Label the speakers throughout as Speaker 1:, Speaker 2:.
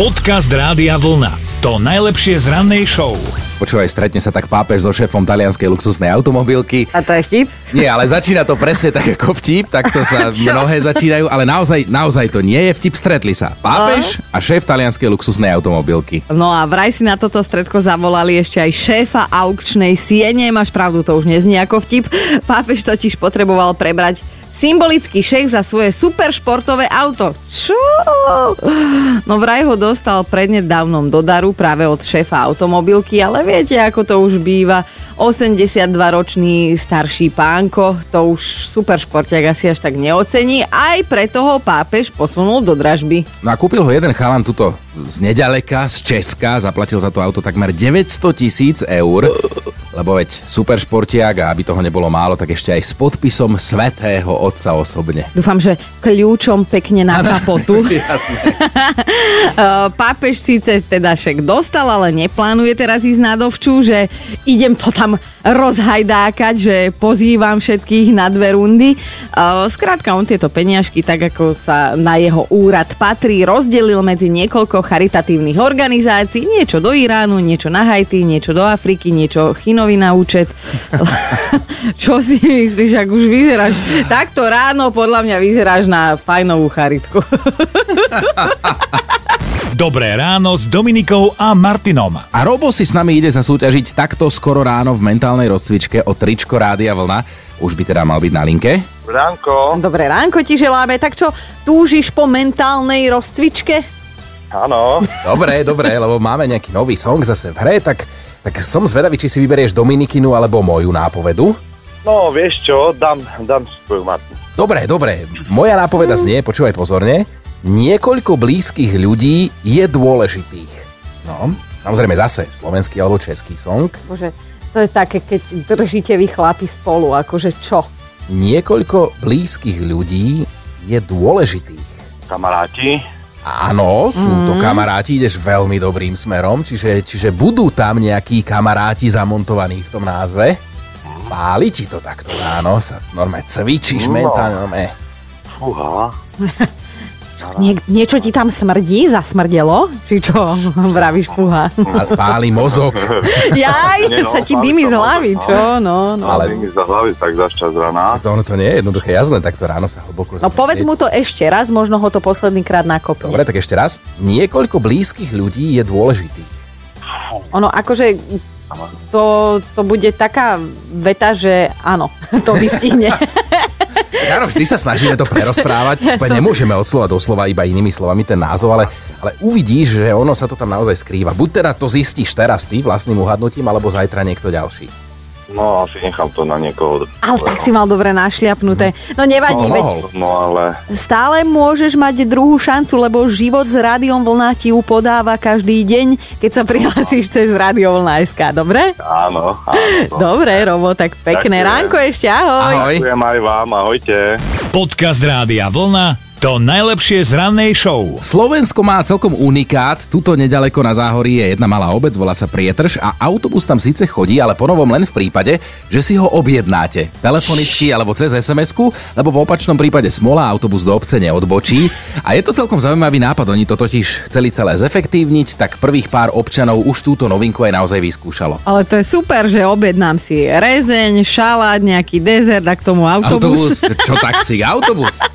Speaker 1: Podcast Rádia Vlna. To najlepšie z rannej show.
Speaker 2: Počúvaj, stretne sa tak pápež so šéfom talianskej luxusnej automobilky.
Speaker 3: A to je vtip?
Speaker 2: Nie, ale začína to presne tak ako vtip, takto sa mnohé začínajú, ale naozaj, naozaj to nie je vtip, stretli sa. Pápež a šéf talianskej luxusnej automobilky.
Speaker 3: No a vraj si na toto stredko zavolali ešte aj šéfa aukčnej siene. Máš pravdu, to už neznie ako vtip. Pápež totiž potreboval prebrať symbolický šek za svoje super športové auto. Čo? No vraj ho dostal prednedávnom do daru práve od šéfa automobilky, ale viete, ako to už býva. 82-ročný starší pánko, to už super športiak asi až tak neocení, aj preto ho pápež posunul do dražby.
Speaker 2: No a kúpil ho jeden chalan tuto z nedaleka, z Česka, zaplatil za to auto takmer 900 tisíc eur, lebo veď super športiak a aby toho nebolo málo, tak ešte aj s podpisom svetého otca osobne.
Speaker 3: Dúfam, že kľúčom pekne na kapotu.
Speaker 2: Jasné.
Speaker 3: Pápež síce teda šek dostal, ale neplánuje teraz ísť na dovču, že idem to tam rozhajdákať, že pozývam všetkých na dve rundy. Skrátka, on tieto peniažky, tak ako sa na jeho úrad patrí, rozdelil medzi niekoľko charitatívnych organizácií. Niečo do Iránu, niečo na Haiti, niečo do Afriky, niečo Chinovi na účet. Čo si myslíš, ak už vyzeráš takto ráno, podľa mňa vyzeráš na fajnovú charitku.
Speaker 1: Dobré ráno s Dominikou a Martinom.
Speaker 2: A Robo si s nami ide sa súťažiť takto skoro ráno v mentálnej rozcvičke o tričko Rádia Vlna. Už by teda mal byť na linke.
Speaker 4: Ránko,
Speaker 3: Dobré ránko ti želáme. Tak čo, túžiš po mentálnej rozcvičke?
Speaker 4: áno.
Speaker 2: Dobre, dobre, lebo máme nejaký nový song zase v hre, tak, tak som zvedavý, či si vyberieš Dominikinu alebo moju nápovedu.
Speaker 4: No, vieš čo, dám, dám svoju matku.
Speaker 2: Dobre, dobre. Moja nápoveda znie, počúvaj pozorne. Niekoľko blízkych ľudí je dôležitých. No, samozrejme zase slovenský alebo český song.
Speaker 3: Bože, to je také, keď držíte vy chlapi spolu, akože čo?
Speaker 2: Niekoľko blízkych ľudí je dôležitých.
Speaker 4: Kamaráti,
Speaker 2: Áno, sú to kamaráti, ideš veľmi dobrým smerom, čiže, čiže budú tam nejakí kamaráti zamontovaní v tom názve. Páli ti to takto ráno, sa normálne cvičíš
Speaker 4: No.
Speaker 2: mentálne.
Speaker 4: fúha.
Speaker 3: Nie, niečo ti tam smrdí? Zasmrdelo? Či čo vravíš, fúha?
Speaker 2: Páli mozog.
Speaker 3: Jaj,
Speaker 4: Nie, no,
Speaker 3: sa ti
Speaker 4: to
Speaker 3: z hlavy,
Speaker 4: možno,
Speaker 3: čo? No, no.
Speaker 2: Ale-
Speaker 4: mi za hlavy tak zašťa z rana.
Speaker 2: To ono to nie je jednoduché, jasné, takto ráno sa hlboko
Speaker 3: No povedz mu to ešte raz, možno ho to posledný krát nakopne.
Speaker 2: Dobre, tak ešte raz. Niekoľko blízkych ľudí je dôležitých.
Speaker 3: Ono akože to, to bude taká veta, že áno, to vystihne.
Speaker 2: Áno, vždy sa snažíme to prerozprávať. Úplne nemôžeme od slova do slova iba inými slovami ten názov, ale, ale uvidíš, že ono sa to tam naozaj skrýva. Buď teda to zistíš teraz ty vlastným uhadnutím, alebo zajtra niekto ďalší.
Speaker 4: No, asi nechám to na niekoho.
Speaker 3: Ale tak si mal dobre našliapnuté. No nevadí,
Speaker 2: No,
Speaker 3: veď
Speaker 2: mohol.
Speaker 4: No ale,
Speaker 3: stále môžeš mať druhú šancu, lebo život s Rádiom Vlna ti ju podáva každý deň, keď sa prihlásiš cez Rádio Vlna SK, dobre?
Speaker 4: áno, áno.
Speaker 3: Dobre, Robo, tak pekné
Speaker 4: Ďakujem.
Speaker 3: ránko ešte, ahoj.
Speaker 2: Ahoj.
Speaker 4: Ďakujem aj vám, ahojte.
Speaker 1: Podcast Rádia Vlna. To najlepšie z rannej show.
Speaker 2: Slovensko má celkom unikát. Tuto nedaleko na záhorí je jedna malá obec, volá sa Prietrž a autobus tam síce chodí, ale ponovom len v prípade, že si ho objednáte. Telefonicky alebo cez SMS-ku, lebo v opačnom prípade smola autobus do obce neodbočí. A je to celkom zaujímavý nápad, oni to totiž chceli celé zefektívniť, tak prvých pár občanov už túto novinku aj naozaj vyskúšalo.
Speaker 3: Ale to je super, že objednám si rezeň, šalát, nejaký dezert a k tomu autobus.
Speaker 2: Autobus, čo taxík, autobus.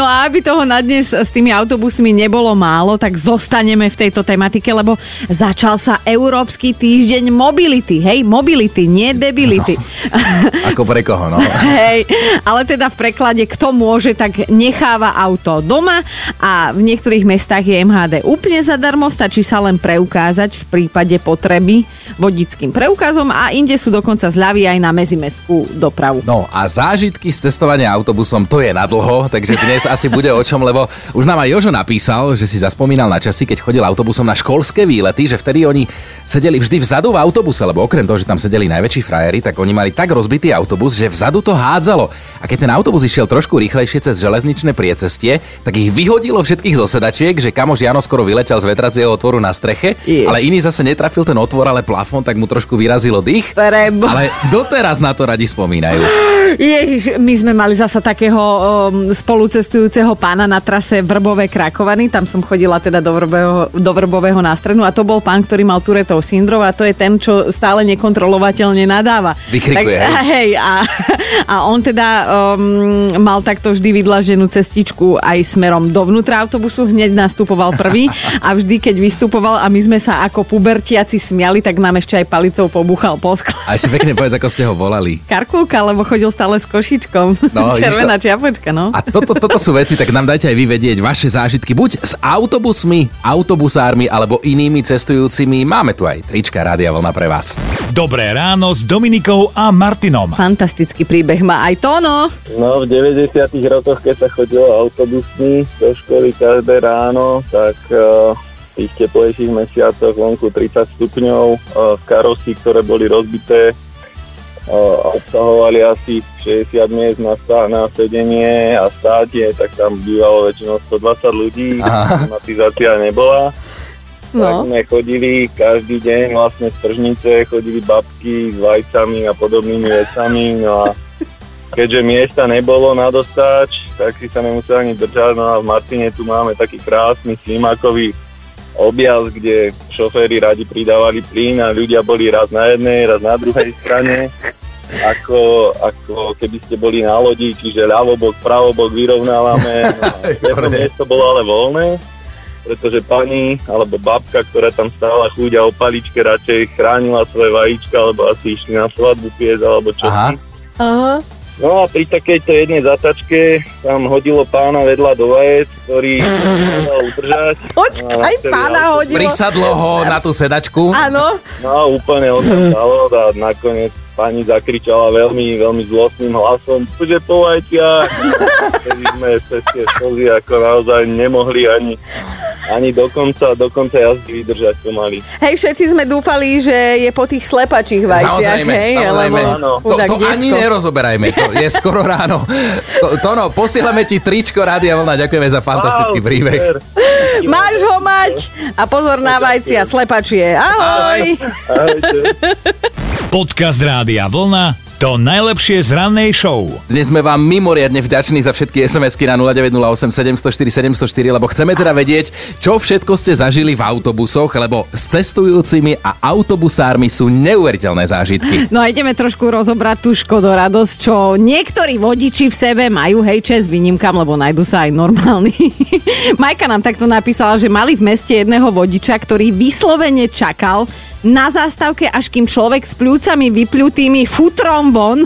Speaker 3: No a aby toho na dnes s tými autobusmi nebolo málo, tak zostaneme v tejto tematike, lebo začal sa Európsky týždeň mobility. Hej, mobility, nie debility.
Speaker 2: Ako pre koho, no.
Speaker 3: Hej, ale teda v preklade, kto môže, tak necháva auto doma a v niektorých mestách je MHD úplne zadarmo, stačí sa len preukázať v prípade potreby vodickým preukazom a inde sú dokonca zľavy aj na mezimestskú dopravu.
Speaker 2: No a zážitky z cestovania autobusom to je na dlho, takže dnes asi bude o čom, lebo už nám aj Jožo napísal, že si zaspomínal na časy, keď chodil autobusom na školské výlety, že vtedy oni sedeli vždy vzadu v autobuse, lebo okrem toho, že tam sedeli najväčší frajeri, tak oni mali tak rozbitý autobus, že vzadu to hádzalo. A keď ten autobus išiel trošku rýchlejšie cez železničné priecestie, tak ich vyhodilo všetkých zo sedačiek, že kamož Jano skoro vyletel z vetracieho otvoru na streche,
Speaker 3: Jež.
Speaker 2: ale iný zase netrafil ten otvor, ale plafón tak mu trošku vyrazilo dých.
Speaker 3: Prebo.
Speaker 2: Ale doteraz na to radi spomínajú.
Speaker 3: Ježiš, my sme mali zasa takého um, spolucestujúceho pána na trase Vrbové Krakovany, tam som chodila teda do, Vrbového, do Vrbového nástrenu a to bol pán, ktorý mal Turetov syndrom a to je ten, čo stále nekontrolovateľne nadáva.
Speaker 2: Vykrikuje,
Speaker 3: tak,
Speaker 2: hej?
Speaker 3: hej a, a on teda um, mal takto vždy vydlaženú cestičku aj smerom dovnútra autobusu, hneď nastupoval prvý a vždy, keď vystupoval a my sme sa ako pubertiaci smiali, tak nám ešte aj palicou pobuchal po skle.
Speaker 2: A ešte pekne povedz, ako ste ho volali.
Speaker 3: Karkulka, lebo chodil stále s košičkom.
Speaker 2: No,
Speaker 3: Červená
Speaker 2: vidíš
Speaker 3: čiapočka, no.
Speaker 2: A toto, toto sú veci, tak nám dajte aj vy vedieť vaše zážitky, buď s autobusmi, autobusármi alebo inými cestujúcimi. Máme tu aj trička Rádia Vlna pre vás.
Speaker 1: Dobré ráno s Dominikou a Martinom.
Speaker 3: Fantastický príbeh má aj Tono.
Speaker 5: No, v 90 rokoch, keď sa chodilo autobusmi do školy každé ráno, tak uh, tých teplejších mesiacoch vonku 30 stupňov, uh, karosy, ktoré boli rozbité, uh, obsahovali asi 60 miest na, stá- na sedenie a státie, tak tam bývalo väčšinou 120 ľudí, klimatizácia nebola. Tak
Speaker 3: No.
Speaker 5: sme chodili každý deň vlastne z tržnice, chodili babky s vajcami a podobnými vecami, no a keďže miesta nebolo na dostáč, tak si sa nemuseli ani držať, no a v Martine tu máme taký krásny slimákový objazd, kde šoféry radi pridávali plyn a ľudia boli raz na jednej, raz na druhej strane. Ako, ako keby ste boli na lodi, čiže ľavobok, pravobok vyrovnávame. No a jedno miesto bolo ale voľné pretože pani alebo babka, ktorá tam stála chúďa o paličke, radšej chránila svoje vajíčka, alebo asi išli na svadbu piec, alebo čo.
Speaker 2: Aha.
Speaker 3: Aha.
Speaker 5: No a pri takejto jednej zatačke tam hodilo pána vedľa do vajec, ktorý nedal udržať.
Speaker 3: Počkaj,
Speaker 5: A vtedy
Speaker 3: pána
Speaker 5: auto-
Speaker 3: hodilo.
Speaker 2: Prisadlo ho na tú sedačku.
Speaker 3: Áno.
Speaker 5: No a úplne o tom stalo a nakoniec pani zakričala veľmi, veľmi zlostným hlasom, že po vajciach. Vtedy sme cez tie slzy ako naozaj nemohli ani, ani do konca, do konca jazdy vydržať pomaly.
Speaker 3: Hej, všetci sme dúfali, že je po tých slepačích vajciach,
Speaker 2: Samozrejme,
Speaker 3: hej,
Speaker 2: samozrejme.
Speaker 3: lebo
Speaker 5: Áno.
Speaker 2: To, to ani nerozoberajme, to je skoro ráno. To, Tono, posielame ti tričko Rádia Vlna, ďakujeme za fantastický
Speaker 5: Wow,
Speaker 2: príbeh.
Speaker 5: super.
Speaker 3: Máš ho mať a pozor na vajcia, slepačie. Ahoj.
Speaker 5: Ahojte.
Speaker 1: Podcast Rádia Vlna to najlepšie z rannej show.
Speaker 2: Dnes sme vám mimoriadne vďační za všetky SMS-ky na 0908 704 704, lebo chceme teda vedieť, čo všetko ste zažili v autobusoch, lebo s cestujúcimi a autobusármi sú neuveriteľné zážitky.
Speaker 3: No a ideme trošku rozobrať tú škodoradosť, čo niektorí vodiči v sebe majú, hej, čes výnimkám, lebo nájdu sa aj normálni. Majka nám takto napísala, že mali v meste jedného vodiča, ktorý vyslovene čakal na zástavke, až kým človek s pľúcami vypľutými futrom von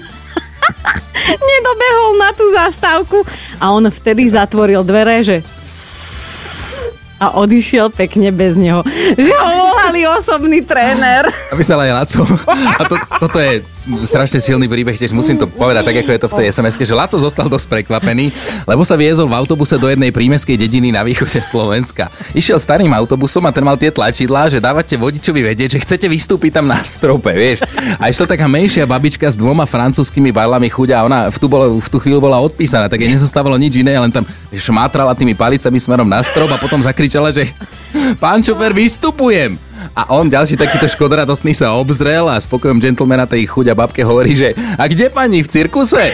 Speaker 3: nedobehol na tú zastávku a on vtedy zatvoril dvere, že a odišiel pekne bez neho. Že ho volali osobný tréner.
Speaker 2: Napísal aj Laco. A to, toto je strašne silný príbeh, tiež musím to povedať tak, ako je to v tej sms že Laco zostal dosť prekvapený, lebo sa viezol v autobuse do jednej prímeskej dediny na východe Slovenska. Išiel starým autobusom a ten mal tie tlačidlá, že dávate vodičovi vedieť, že chcete vystúpiť tam na strope, vieš. A išla taká menšia babička s dvoma francúzskými barlami chuďa ona v tú, bolo, v tú chvíľu bola odpísaná, tak jej nezostávalo nič iné, len tam šmátrala tými palicami smerom na strop a potom zakričala, že pán šofer, vystupujem. A on, ďalší takýto škodoradostný sa obzrel a spokojom gentlemana tej chuďa babke hovorí, že a kde pani, v cirkuse?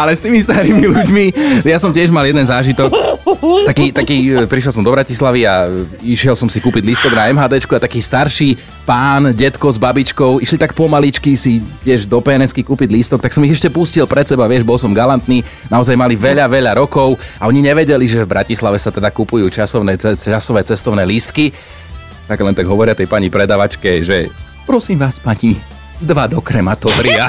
Speaker 2: Ale s tými starými ľuďmi, ja som tiež mal jeden zážitok. Taký, taký, e, prišiel som do Bratislavy a e, išiel som si kúpiť lístok na MHD a taký starší pán, detko s babičkou, išli tak pomaličky si tiež do PNSky kúpiť lístok, tak som ich ešte pustil pred seba, vieš, bol som galantný, naozaj mali veľa, veľa rokov a oni nevedeli, že v Bratislave sa teda kupujú časovné, časové cestovné lístky. Tak len tak hovoria tej pani predavačke, že prosím vás, pani, dva do krematória.